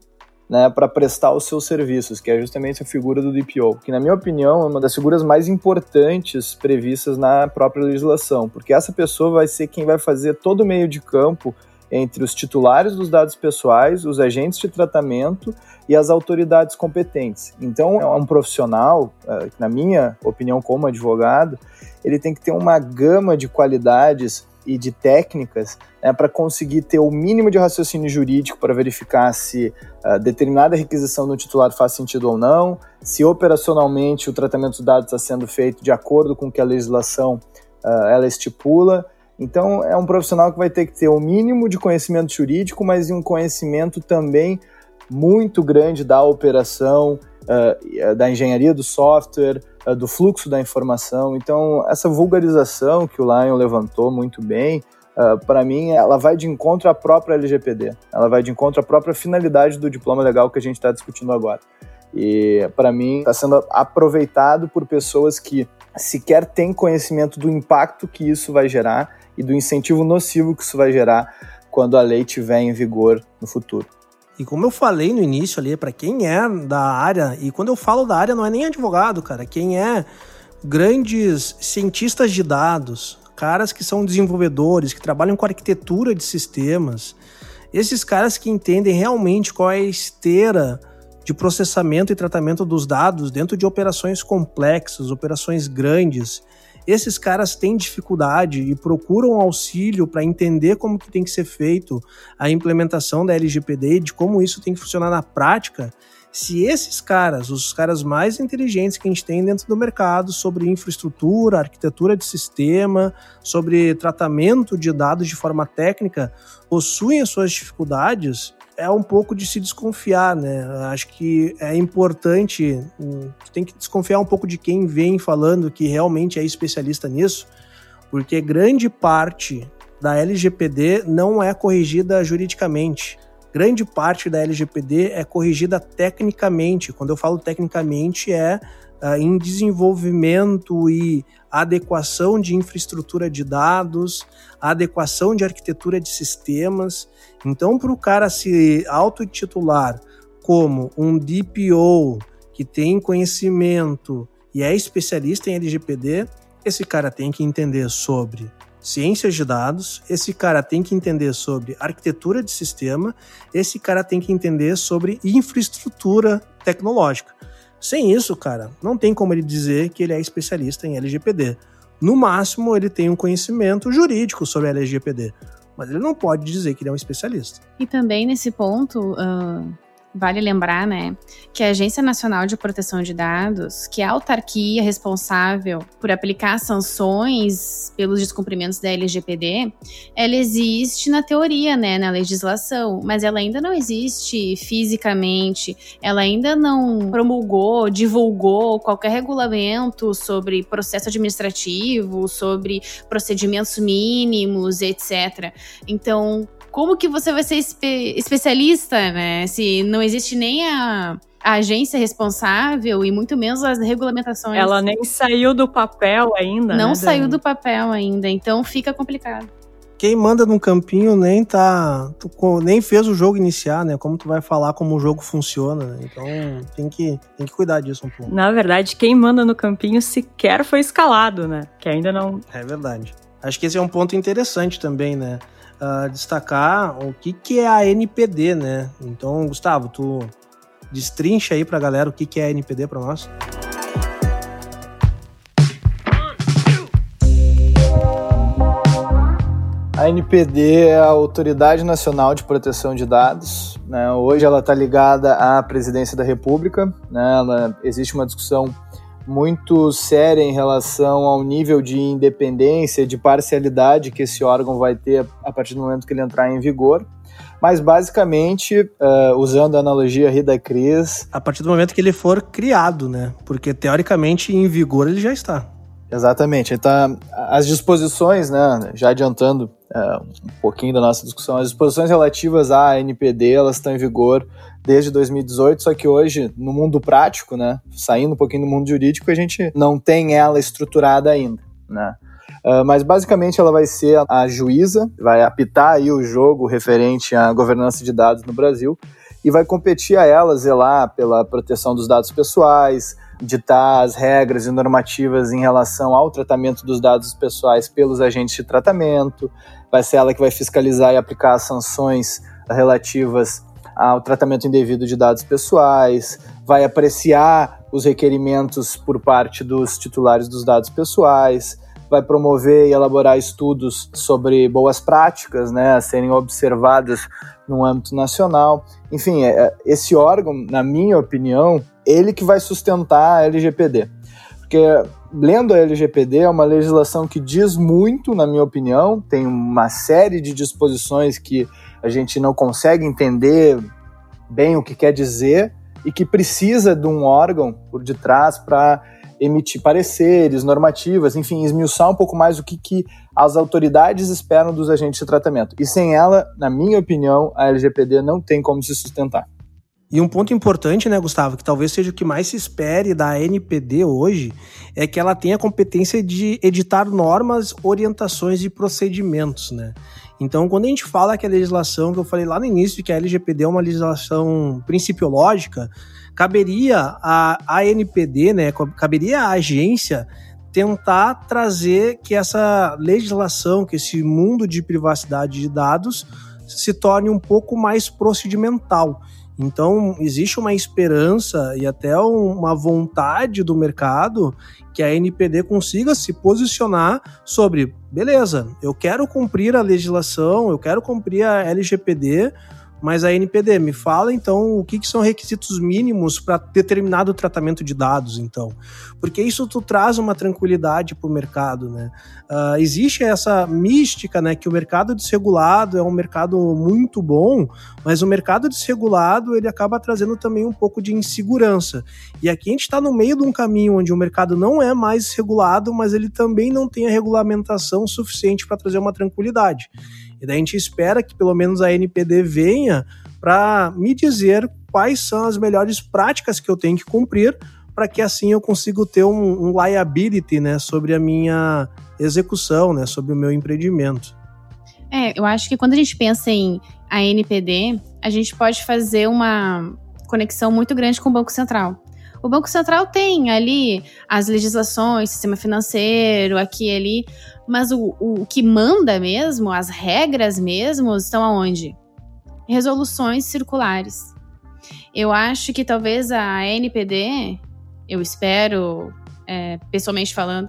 né, para prestar os seus serviços, que é justamente a figura do DPO, que na minha opinião é uma das figuras mais importantes previstas na própria legislação, porque essa pessoa vai ser quem vai fazer todo o meio de campo entre os titulares dos dados pessoais, os agentes de tratamento e as autoridades competentes. Então, é um profissional, eh, na minha opinião, como advogado, ele tem que ter uma gama de qualidades e de técnicas né, para conseguir ter o mínimo de raciocínio jurídico para verificar se uh, determinada requisição do titular faz sentido ou não, se operacionalmente o tratamento dos dados está sendo feito de acordo com o que a legislação uh, ela estipula. Então, é um profissional que vai ter que ter o mínimo de conhecimento jurídico, mas um conhecimento também muito grande da operação, uh, da engenharia do software, uh, do fluxo da informação. Então, essa vulgarização que o Lion levantou muito bem, uh, para mim, ela vai de encontro à própria LGPD. Ela vai de encontro à própria finalidade do diploma legal que a gente está discutindo agora. E, para mim, está sendo aproveitado por pessoas que sequer têm conhecimento do impacto que isso vai gerar e do incentivo nocivo que isso vai gerar quando a lei estiver em vigor no futuro. E como eu falei no início ali, para quem é da área, e quando eu falo da área não é nem advogado, cara, quem é grandes cientistas de dados, caras que são desenvolvedores, que trabalham com arquitetura de sistemas, esses caras que entendem realmente qual é a esteira de processamento e tratamento dos dados dentro de operações complexas, operações grandes, esses caras têm dificuldade e procuram auxílio para entender como que tem que ser feito a implementação da LGPD, de como isso tem que funcionar na prática. Se esses caras, os caras mais inteligentes que a gente tem dentro do mercado sobre infraestrutura, arquitetura de sistema, sobre tratamento de dados de forma técnica, possuem as suas dificuldades, é um pouco de se desconfiar, né? Acho que é importante, hum, tem que desconfiar um pouco de quem vem falando que realmente é especialista nisso, porque grande parte da LGPD não é corrigida juridicamente. Grande parte da LGPD é corrigida tecnicamente. Quando eu falo tecnicamente, é uh, em desenvolvimento e adequação de infraestrutura de dados, adequação de arquitetura de sistemas. Então, para o cara se autotitular como um DPO que tem conhecimento e é especialista em LGPD, esse cara tem que entender sobre ciências de dados, esse cara tem que entender sobre arquitetura de sistema, esse cara tem que entender sobre infraestrutura tecnológica. Sem isso, cara, não tem como ele dizer que ele é especialista em LGPD. No máximo, ele tem um conhecimento jurídico sobre LGPD, mas ele não pode dizer que ele é um especialista. E também nesse ponto, uh, Vale lembrar, né, que a Agência Nacional de Proteção de Dados, que é a autarquia responsável por aplicar sanções pelos descumprimentos da LGPD, ela existe na teoria, né, na legislação, mas ela ainda não existe fisicamente, ela ainda não promulgou, divulgou qualquer regulamento sobre processo administrativo, sobre procedimentos mínimos, etc. Então, como que você vai ser espe especialista, né? Se não existe nem a, a, agência responsável e muito menos as regulamentações. Ela nem saiu do papel ainda. Não né, saiu do papel ainda, então fica complicado. Quem manda num campinho nem tá. nem fez o jogo iniciar, né? Como tu vai falar como o jogo funciona, né? Então tem que, tem que cuidar disso um pouco. Na verdade, quem manda no campinho sequer foi escalado, né? Que ainda não. É verdade. Acho que esse é um ponto interessante também, né? Uh, destacar o que, que é a NPD, né? Então, Gustavo, tu destrincha aí pra galera o que, que é a NPD para nós. A NPD é a Autoridade Nacional de Proteção de Dados. Né? Hoje ela está ligada à Presidência da República. Né? Ela, existe uma discussão muito séria em relação ao nível de independência, de parcialidade que esse órgão vai ter a partir do momento que ele entrar em vigor. Mas basicamente, uh, usando a analogia Rida Cris. A partir do momento que ele for criado, né? Porque teoricamente em vigor ele já está. Exatamente. Então, as disposições, né, já adiantando uh, um pouquinho da nossa discussão, as disposições relativas à NPD, elas estão em vigor desde 2018, só que hoje, no mundo prático, né, saindo um pouquinho do mundo jurídico, a gente não tem ela estruturada ainda, né. Uh, mas basicamente ela vai ser a, juíza, vai apitar aí o jogo referente à governança de dados no Brasil e vai competir a ela zelar pela proteção dos dados pessoais, ditar as regras e normativas em relação ao tratamento dos dados pessoais pelos agentes de tratamento, vai ser ela que vai fiscalizar e aplicar as sanções relativas ao tratamento indevido de dados pessoais, vai apreciar os requerimentos por parte dos titulares dos dados pessoais, vai promover e elaborar estudos sobre boas práticas, né, a serem observadas no âmbito nacional. Enfim, é, é, esse órgão, na minha opinião, ele que vai sustentar a LGPD. Porque lendo a LGPD é uma legislação que diz muito, na minha opinião, tem uma série de disposições que a gente não consegue entender bem o que quer dizer e que precisa de um órgão por detrás para emitir pareceres, normativas, enfim, esmiuçar um pouco mais o que, que as autoridades esperam dos agentes de tratamento. E sem ela, na minha opinião, a LGPD não tem como se sustentar. E um ponto importante, né, Gustavo, que talvez seja o que mais se espere da NPD hoje, é que ela tenha a competência de editar normas, orientações e procedimentos, né? Então, quando a gente fala que a legislação, que eu falei lá no início, que a LGPD é uma legislação principiológica, caberia a ANPD, né, caberia à agência tentar trazer que essa legislação, que esse mundo de privacidade de dados se torne um pouco mais procedimental. Então, existe uma esperança e até uma vontade do mercado que a NPD consiga se posicionar sobre, beleza, eu quero cumprir a legislação, eu quero cumprir a LGPD, mas a NPD, me fala então o que, que são requisitos mínimos para determinado tratamento de dados, então. Porque isso tu traz uma tranquilidade para o mercado, né? Uh, existe essa mística, né, que o mercado desregulado é um mercado muito bom, mas o mercado desregulado ele acaba trazendo também um pouco de insegurança. E aqui a gente está no meio de um caminho onde o mercado não é mais regulado, mas ele também não tem a regulamentação suficiente para trazer uma tranquilidade. E daí a gente espera que pelo menos a NPD venha para me dizer quais são as melhores práticas que eu tenho que cumprir para que assim eu consiga ter um, um liability né, sobre a minha execução, né, sobre o meu empreendimento. É, eu acho que quando a gente pensa em ANPD, a gente pode fazer uma conexão muito grande com o Banco Central. O Banco Central tem ali as legislações, sistema financeiro, aqui e ali, mas o, o que manda mesmo, as regras mesmo, estão aonde? Resoluções circulares. Eu acho que talvez a NPD, eu espero, é, pessoalmente falando,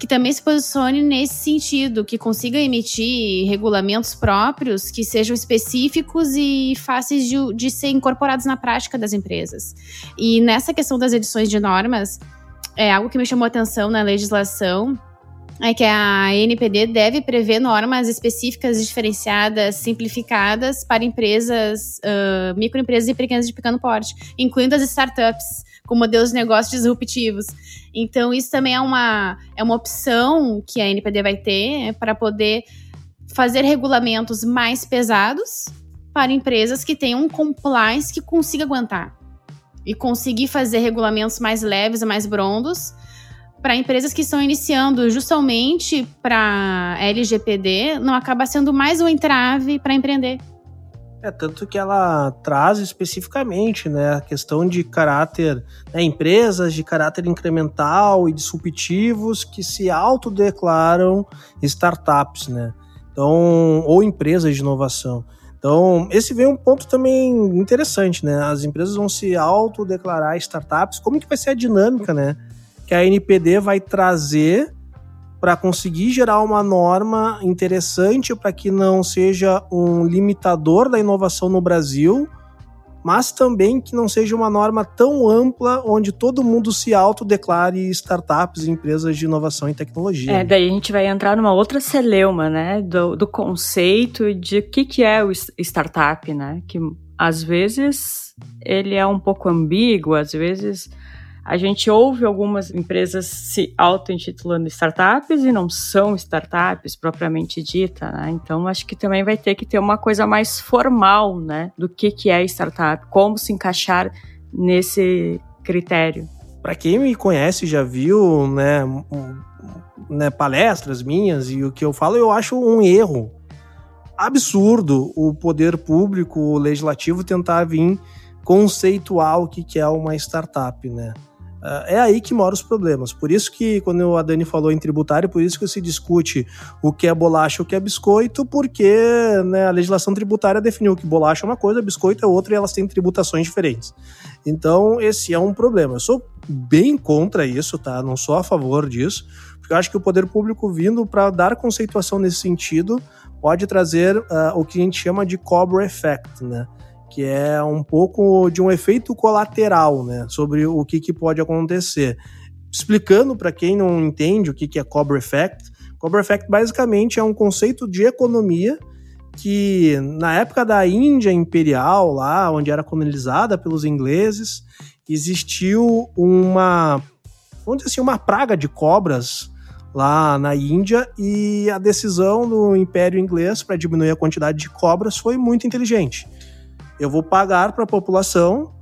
que também se posicione nesse sentido, que consiga emitir regulamentos próprios que sejam específicos e fáceis de, de ser incorporados na prática das empresas. E nessa questão das edições de normas, é algo que me chamou atenção na legislação é que a NPD deve prever normas específicas, diferenciadas, simplificadas para empresas, uh, microempresas e pequenas de pequeno porte, incluindo as startups, com modelos de negócios disruptivos. Então, isso também é uma, é uma opção que a NPD vai ter para poder fazer regulamentos mais pesados para empresas que tenham um compliance que consiga aguentar. E conseguir fazer regulamentos mais leves e mais brondos para empresas que estão iniciando justamente para LGPD, não acaba sendo mais um entrave para empreender. É, tanto que ela traz especificamente né, a questão de caráter, né, empresas de caráter incremental e disruptivos que se autodeclaram startups, né? Então, ou empresas de inovação. Então, esse vem um ponto também interessante, né? As empresas vão se autodeclarar startups. Como que vai ser a dinâmica, né? que a NPD vai trazer para conseguir gerar uma norma interessante para que não seja um limitador da inovação no Brasil, mas também que não seja uma norma tão ampla onde todo mundo se autodeclare startups e empresas de inovação e tecnologia. É, daí a gente vai entrar numa outra celeuma, né, do, do conceito de o que, que é o startup, né, que às vezes ele é um pouco ambíguo, às vezes a gente ouve algumas empresas se auto-intitulando startups e não são startups propriamente dita, né? Então, acho que também vai ter que ter uma coisa mais formal, né? Do que, que é startup, como se encaixar nesse critério. Para quem me conhece, já viu, né, né, palestras minhas e o que eu falo, eu acho um erro absurdo o poder público, o legislativo, tentar vir conceituar o que é uma startup, né? É aí que moram os problemas. Por isso que, quando a Dani falou em tributário, por isso que se discute o que é bolacha o que é biscoito, porque né, a legislação tributária definiu que bolacha é uma coisa, biscoito é outra e elas têm tributações diferentes. Então, esse é um problema. Eu sou bem contra isso, tá? Não sou a favor disso, porque eu acho que o poder público vindo para dar conceituação nesse sentido pode trazer uh, o que a gente chama de cobra effect, né? Que é um pouco de um efeito colateral, né, sobre o que, que pode acontecer. Explicando para quem não entende o que, que é Cobra Effect, Cobra Effect basicamente é um conceito de economia que na época da Índia imperial, lá onde era colonizada pelos ingleses, existiu uma, vamos dizer assim, uma praga de cobras lá na Índia e a decisão do Império Inglês para diminuir a quantidade de cobras foi muito inteligente eu vou pagar para a população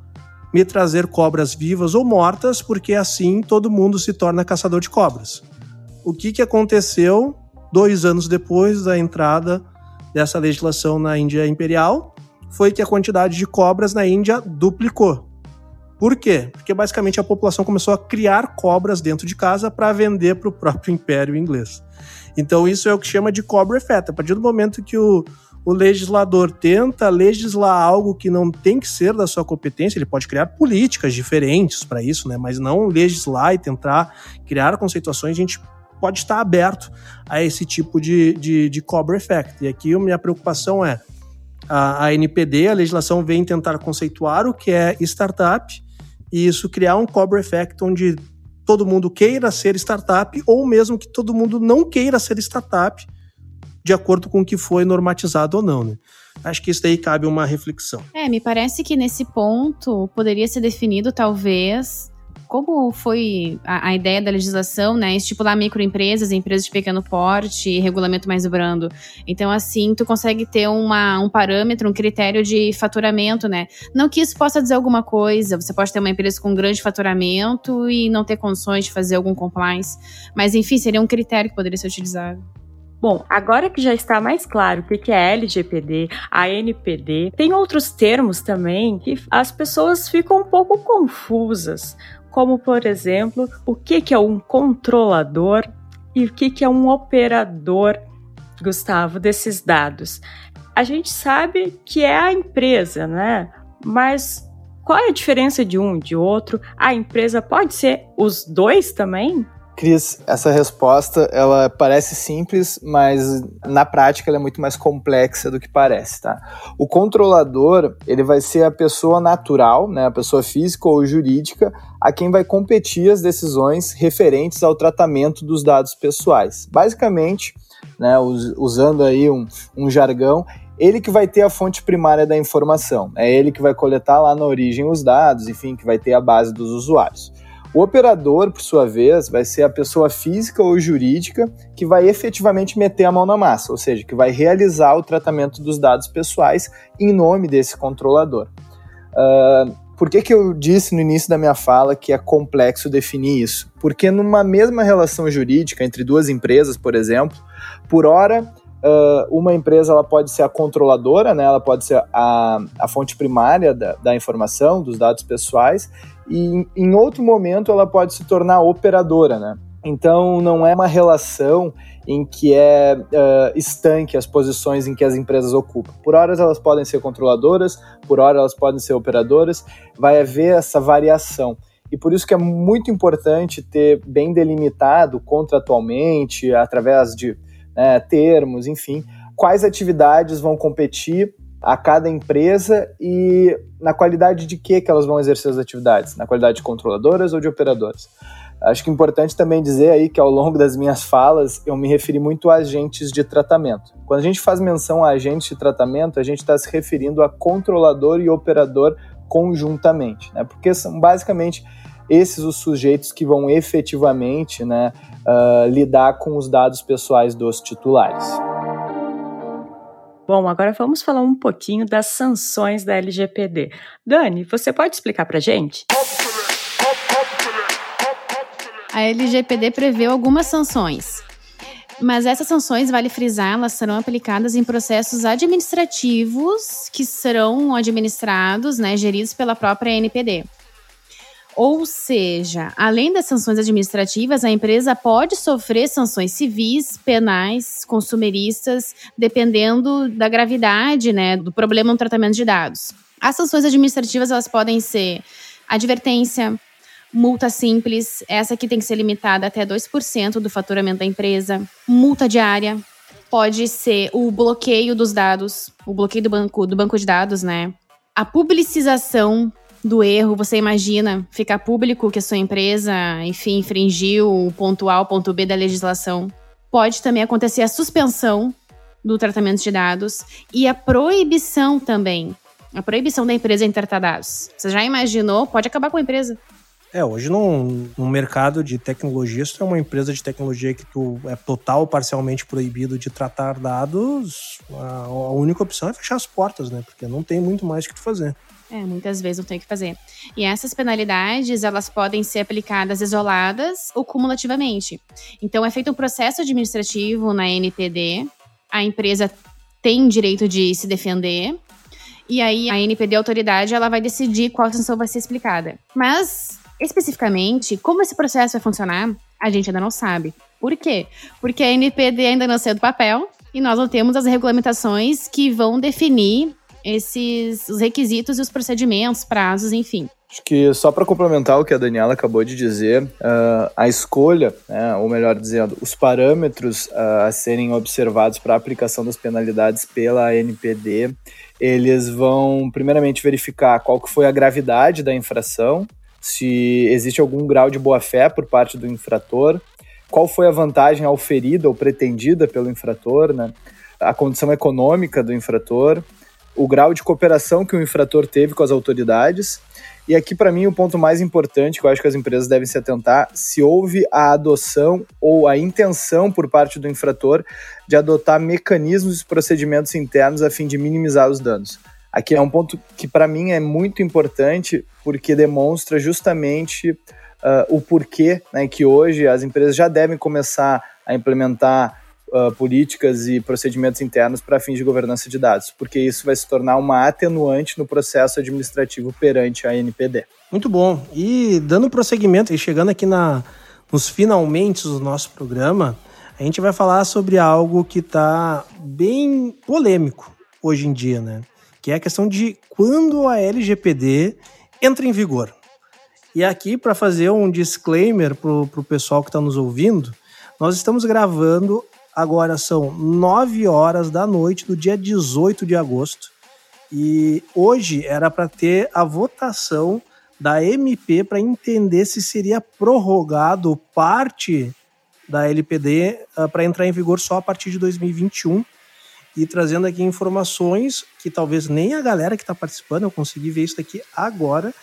me trazer cobras vivas ou mortas, porque assim todo mundo se torna caçador de cobras. O que, que aconteceu dois anos depois da entrada dessa legislação na Índia Imperial? Foi que a quantidade de cobras na Índia duplicou. Por quê? Porque basicamente a população começou a criar cobras dentro de casa para vender para o próprio *laughs* Império Inglês. Então isso é o que chama de cobra effect. A partir do momento que o, o legislador tenta legislar algo que não tem que ser da sua competência, ele pode criar políticas diferentes para isso, né? Mas não legislar e tentar criar conceituações, a gente pode estar aberto a esse tipo de, de, de cobra effect. E aqui a minha preocupação é a, a NPD, a legislação vem tentar conceituar o que é startup e isso criar um cobra effect onde todo mundo queira ser startup ou mesmo que todo mundo não queira ser startup de acordo com o que foi normatizado ou não, né? Acho que isso daí cabe uma reflexão. É, me parece que nesse ponto poderia ser definido, talvez, como foi a, a, ideia da legislação, né? Estipular microempresas, empresas de pequeno porte, regulamento mais brando. Então, assim, tu consegue ter uma, um parâmetro, um critério de faturamento, né? Não que isso possa dizer alguma coisa, você pode ter uma empresa com grande faturamento e não ter condições de fazer algum compliance, mas enfim, seria um critério que poderia ser utilizado. Bom, agora que já está mais claro o que é LGPD, a NPD, tem outros termos também que as pessoas ficam um pouco confusas, como por exemplo, o que é um controlador e o que é um operador, Gustavo, desses dados. A gente sabe que é a empresa, né? Mas qual é a diferença de um de outro? A empresa pode ser os dois também? Cris, essa resposta ela parece simples, mas na prática ela é muito mais complexa do que parece, tá? O controlador ele vai ser a pessoa natural, né, a pessoa física ou jurídica, a quem vai competir as decisões referentes ao tratamento dos dados pessoais. Basicamente, né, usando aí um, um jargão, ele que vai ter a fonte primária da informação, é ele que vai coletar lá na origem os dados, enfim, que vai ter a base dos usuários. O operador, por sua vez, vai ser a pessoa física ou jurídica que vai efetivamente meter a mão na massa, ou seja, que vai realizar o tratamento dos dados pessoais em nome desse controlador. Uh, por que, que eu disse no início da minha fala que é complexo definir isso? Porque numa mesma relação jurídica entre duas empresas, por exemplo, por hora Uh, uma empresa ela pode ser a controladora, né? ela pode ser a, a fonte primária da, da informação, dos dados pessoais, e em, outro momento ela pode se tornar operadora. Né? Então não é uma relação em que é uh, estanque as posições em que as empresas ocupam. Por horas elas podem ser controladoras, por horas elas podem ser operadoras, vai haver essa variação. E por isso que é muito importante ter bem delimitado contratualmente, através de né, termos, enfim, quais atividades vão competir a cada empresa e na qualidade de que, que elas vão exercer as atividades, na qualidade de controladoras ou de operadoras. Acho que é importante também dizer aí que ao longo das minhas falas eu me referi muito a agentes de tratamento. Quando a gente faz menção a agentes de tratamento, a gente está se referindo a controlador e operador conjuntamente, né? Porque são basicamente esses os sujeitos que vão efetivamente né, uh, lidar com os dados pessoais dos titulares. Bom, agora vamos falar um pouquinho das sanções da LGPD. Dani, você pode explicar para gente? A LGPD prevê algumas sanções. Mas essas sanções, vale frisar, elas serão aplicadas em processos administrativos que serão administrados, né, geridos pela própria NPD. Ou seja, além das sanções administrativas, a empresa pode sofrer sanções civis, penais, consumeristas, dependendo da gravidade né, do problema no tratamento de dados. As sanções administrativas elas podem ser advertência, multa simples, essa que tem que ser limitada até 2% do faturamento da empresa, multa diária, pode ser o bloqueio dos dados, o bloqueio do banco, do banco de dados, né? A publicização do erro, você imagina ficar público que a sua empresa, enfim, infringiu o ponto A, o ponto B da legislação. Pode também acontecer a suspensão do tratamento de dados e a proibição também. A proibição da empresa em tratar dados. Você já imaginou? Pode acabar com a empresa. É, hoje no mercado de tecnologia, se tu é uma empresa de tecnologia que tu é total ou parcialmente proibido de tratar dados, a, a única opção é fechar as portas, né? Porque não tem muito mais o que tu fazer. É, muitas vezes não tem o que fazer. E essas penalidades, elas podem ser aplicadas isoladas ou cumulativamente. Então, é feito um processo administrativo na NPD, a empresa tem direito de se defender, e aí a NPD, a autoridade, ela vai decidir qual sanção vai ser explicada. Mas, especificamente, como esse processo vai funcionar, a gente ainda não sabe. Por quê? Porque a NPD ainda não saiu do papel e nós não temos as regulamentações que vão definir esses os requisitos e os procedimentos, prazos, enfim. Acho que só para complementar o que a Daniela acabou de dizer, uh, a escolha, né, ou melhor dizendo, os parâmetros uh, a serem observados para a aplicação das penalidades pela NPD, eles vão primeiramente verificar qual que foi a gravidade da infração, se existe algum grau de boa-fé por parte do infrator, qual foi a vantagem auferida ou pretendida pelo infrator, né, a condição econômica do infrator, o grau de cooperação que o infrator teve com as autoridades. E aqui, para mim, o ponto mais importante que eu acho que as empresas devem se atentar, se houve a adoção ou a intenção por parte do infrator de adotar mecanismos e procedimentos internos a fim de minimizar os danos. Aqui é um ponto que, para mim, é muito importante porque demonstra justamente uh, o porquê né, que hoje as empresas já devem começar a implementar uh, políticas e procedimentos internos para fins de governança de dados, porque isso vai se tornar uma atenuante no processo administrativo perante a NPD. Muito bom. E dando prosseguimento e chegando aqui na, nos finalmente do nosso programa, a gente vai falar sobre algo que está bem polêmico hoje em dia, né? Que é a questão de quando a LGPD entra em vigor. E aqui, para fazer um disclaimer para o pessoal que está nos ouvindo, nós estamos gravando Agora são 9 horas da noite do dia 18 de agosto. E hoje era para ter a votação da MP para entender se seria prorrogado parte da LPD ah, para entrar em vigor só a partir de 2021. E trazendo aqui informações que talvez nem a galera que está participando, eu consegui ver isso daqui agora,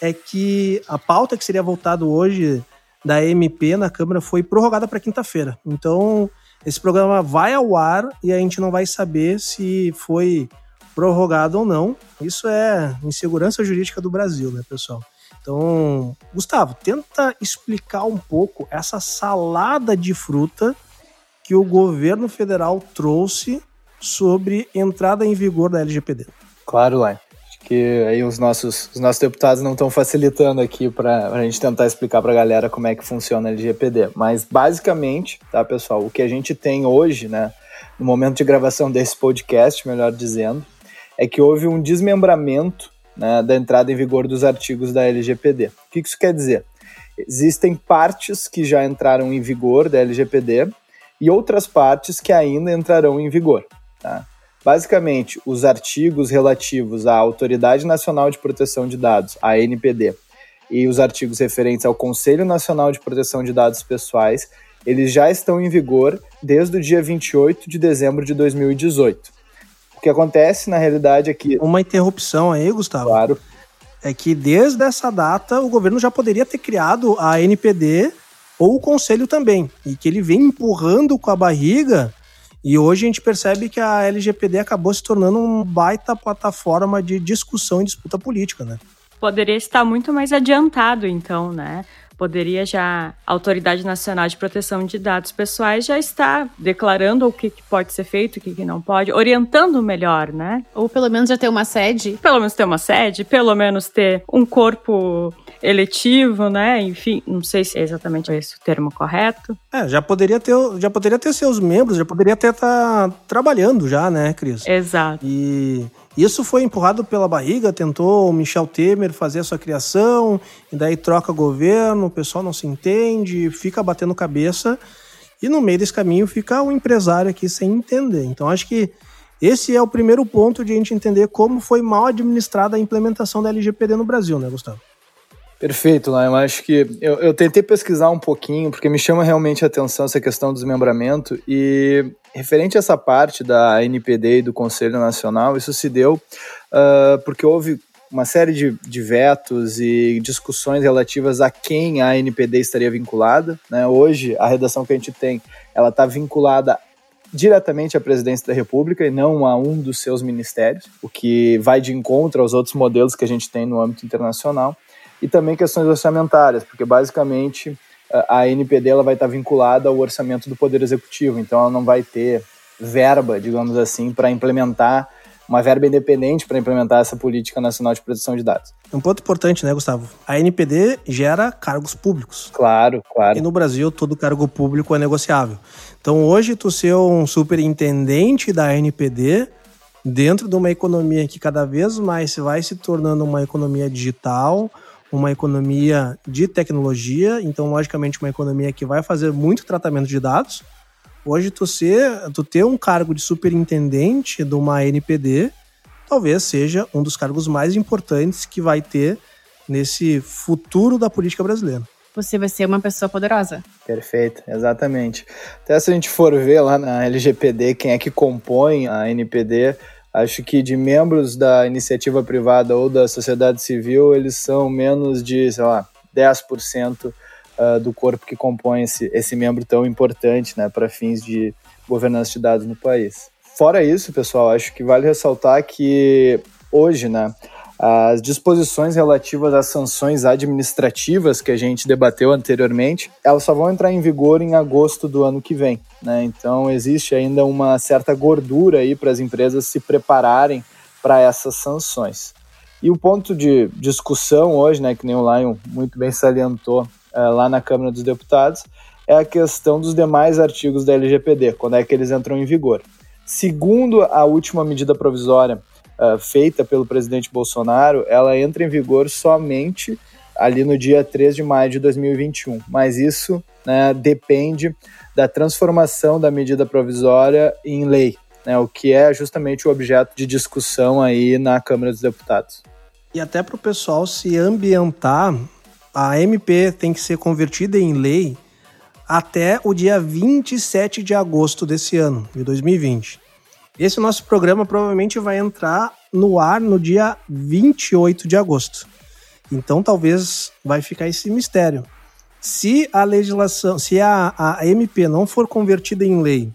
é que a pauta que seria votado hoje da MP na Câmara foi prorrogada para quinta-feira. Então, esse programa vai ao ar e a gente não vai saber se foi prorrogado ou não. Isso é insegurança jurídica do Brasil, né, pessoal? Então, Gustavo, tenta explicar um pouco essa salada de fruta que o governo federal trouxe sobre entrada em vigor da LGPD. Claro, Lai que aí os nossos, os nossos deputados não estão facilitando aqui para a gente tentar explicar para a galera como é que funciona a LGPD. Mas basicamente, tá, pessoal, o que a gente tem hoje, né, no momento de gravação desse podcast, melhor dizendo, é que houve um desmembramento né, da entrada em vigor dos artigos da LGPD. O que isso quer dizer? Existem partes que já entraram em vigor da LGPD e outras partes que ainda entrarão em vigor. Tá? Basicamente, os artigos relativos à Autoridade Nacional de Proteção de Dados, a ANPD, e os artigos referentes ao Conselho Nacional de Proteção de Dados Pessoais, eles já estão em vigor desde o dia 28 de dezembro de 2018. O que acontece, na realidade, é que... Uma interrupção aí, Gustavo. Claro. É que desde essa data o governo já poderia ter criado a NPD ou o Conselho também, e que ele vem empurrando com a barriga e hoje a gente percebe que a LGPD acabou se tornando uma baita plataforma de discussão e disputa política, né? Poderia estar muito mais adiantado, então, né? Poderia já a Autoridade Nacional de Proteção de Dados Pessoais já está declarando o que, que pode ser feito, o que, que não pode, orientando melhor, né? Ou pelo menos já ter uma sede. Pelo menos ter uma sede, pelo menos ter um corpo eletivo, né? Enfim, não sei se é exatamente esse o termo correto. É, já poderia ter, já poderia ter seus membros, já poderia até estar tá trabalhando já, né, Cris? Exato. E isso foi empurrado pela barriga, tentou o Michel Temer fazer a sua criação, e daí troca governo, o pessoal não se entende, fica batendo cabeça, e no meio desse caminho fica o empresário aqui sem entender. Então acho que esse é o primeiro ponto de a gente entender como foi mal administrada a implementação da LGPD no Brasil, né, Gustavo? Perfeito? Eu acho que eu, eu, tentei pesquisar um pouquinho, porque me chama realmente a atenção essa questão do desmembramento, e referente a essa parte da NPD e do Conselho Nacional, isso se deu uh, porque houve uma série de, de, vetos e discussões relativas a quem a NPD estaria vinculada. Né? Hoje, a redação que a gente tem, ela está vinculada diretamente à presidência da República e não a um dos seus ministérios, o que vai de encontro aos outros modelos que a gente tem no âmbito internacional e também questões orçamentárias, porque basicamente a NPD ela vai estar vinculada ao orçamento do Poder Executivo, então ela não vai ter verba, digamos assim, para implementar uma verba independente para implementar essa política nacional de proteção de dados. Um ponto importante, né, Gustavo? A NPD gera cargos públicos. Claro, claro. E no Brasil todo cargo público é negociável. Então hoje tu ser um superintendente da NPD dentro de uma economia que cada vez mais vai se tornando uma economia digital, uma economia de tecnologia, então logicamente uma economia que vai fazer muito tratamento de dados. Hoje tu ser, tu ter um cargo de superintendente de uma NPD, talvez seja um dos cargos mais importantes que vai ter nesse futuro da política brasileira. Você vai ser uma pessoa poderosa. Perfeito, exatamente. Até se a gente for ver lá na LGPD quem é que compõe a NPD, Acho que de membros da iniciativa privada ou da sociedade civil, eles são menos de, sei lá, 10% uh, do corpo que compõe esse, esse membro tão importante né, para fins de governança de dados no país. Fora isso, pessoal, acho que vale ressaltar que hoje, né, as disposições relativas às sanções administrativas que a gente debateu anteriormente, elas só vão entrar em vigor em agosto do ano que vem. Né? Então existe ainda uma certa gordura aí para as empresas se prepararem para essas sanções. E o ponto de discussão hoje, né, que nem o Lion muito bem salientou é, lá na Câmara dos Deputados, é a questão dos demais artigos da LGPD, quando é que eles entram em vigor. Segundo a última medida provisória uh, feita pelo presidente Bolsonaro, ela entra em vigor somente ali no dia 3 de maio de 2021. Mas isso né, depende da transformação da medida provisória em lei, né, o que é justamente o objeto de discussão aí na Câmara dos Deputados. E até para o pessoal se ambientar, a MP tem que ser convertida em lei até o dia 27 de agosto desse ano, de 2020. Esse nosso programa provavelmente vai entrar no ar no dia 28 de agosto. Então talvez vai ficar esse mistério. Se a legislação, se a, a MP não for convertida em lei,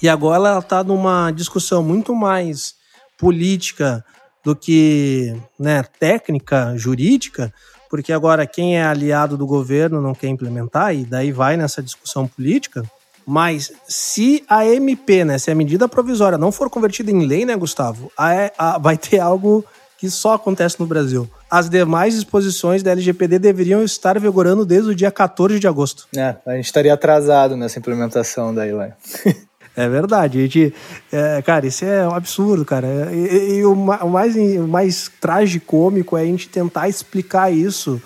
e agora ela está numa discussão muito mais política do que né, técnica, jurídica, porque agora quem é aliado do governo não quer implementar, e daí vai nessa discussão política, mas se a MP, né, se a medida provisória não for convertida em lei, né, Gustavo, a, a, vai ter algo que só acontece no Brasil. As demais disposições da LGPD deveriam estar vigorando desde o dia 14 de agosto. É, a gente estaria atrasado nessa implementação daí lá. *laughs* É verdade. A gente, é, cara, isso é um absurdo, cara. E, e o, o, mais, o mais tragicômico é a gente tentar explicar isso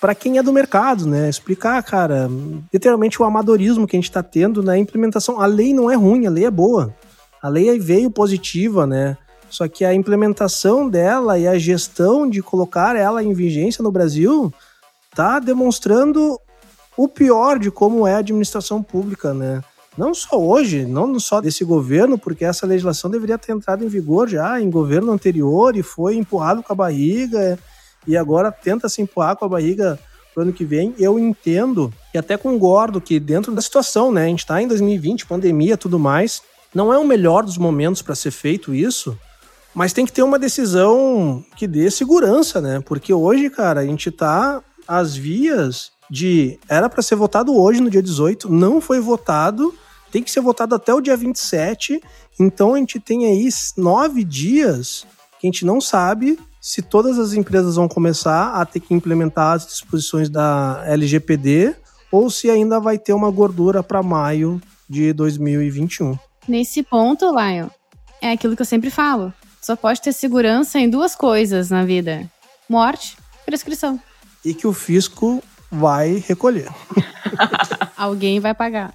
para quem é do mercado, né? Explicar, cara, literalmente o amadorismo que a gente está tendo na implementação. A lei não é ruim, a lei é boa. A lei veio positiva, né? Só que a implementação dela e a gestão de colocar ela em vigência no Brasil tá demonstrando o pior de como é a administração pública, né? Não só hoje, não só desse governo, porque essa legislação deveria ter entrado em vigor já em governo anterior e foi empurrado com a barriga e agora tenta se empurrar com a barriga pro ano que vem. Eu entendo e até concordo que dentro da situação, né, a gente tá em 2020, pandemia, tudo mais, não é o melhor dos momentos para ser feito isso, mas tem que ter uma decisão que dê segurança, né? Porque hoje, cara, a gente tá as vias de. Era para ser votado hoje, no dia 18, não foi votado, tem que ser votado até o dia 27. Então a gente tem aí nove dias que a gente não sabe se todas as empresas vão começar a ter que implementar as disposições da LGPD ou se ainda vai ter uma gordura para maio de 2021. Nesse ponto, Lion, é aquilo que eu sempre falo. Só pode ter segurança em duas coisas na vida: morte e prescrição. E que o fisco vai recolher. *laughs* Alguém vai pagar.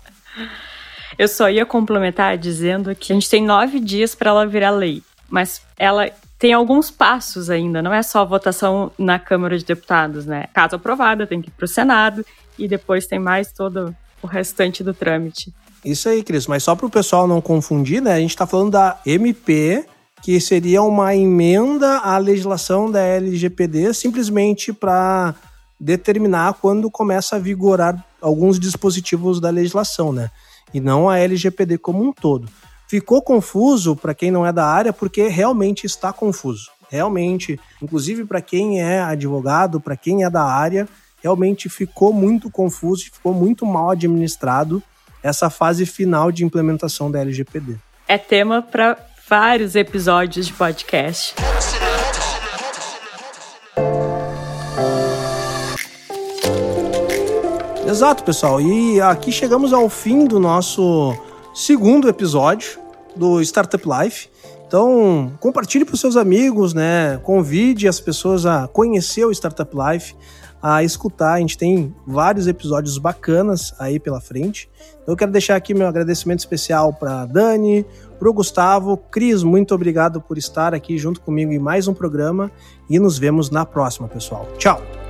Eu só ia complementar dizendo que a gente tem nove dias para ela virar lei, mas ela tem alguns passos ainda, não é só votação na Câmara de Deputados, né? Caso aprovada, tem que ir para o Senado e depois tem mais todo o restante do trâmite. Isso aí, Cris, mas só para o pessoal não confundir, né? A gente está falando da MP, que seria uma emenda à legislação da LGPD, simplesmente para determinar quando começa a vigorar alguns dispositivos da legislação, né? E não a LGPD como um todo. Ficou confuso para quem não é da área porque realmente está confuso. Realmente, inclusive para quem é advogado, para quem é da área, realmente ficou muito confuso, ficou muito mal administrado essa fase final de implementação da LGPD. É tema para vários episódios de podcast. Exato, pessoal. E aqui chegamos ao fim do nosso segundo episódio do Startup Life. Então, compartilhe para os seus amigos, né? Convide as pessoas a conhecer o Startup Life, a escutar. A gente tem vários episódios bacanas aí pela frente. Então, eu quero deixar aqui meu agradecimento especial para Dani, para o Gustavo. Cris, muito obrigado por estar aqui junto comigo em mais um programa e nos vemos na próxima, pessoal. Tchau!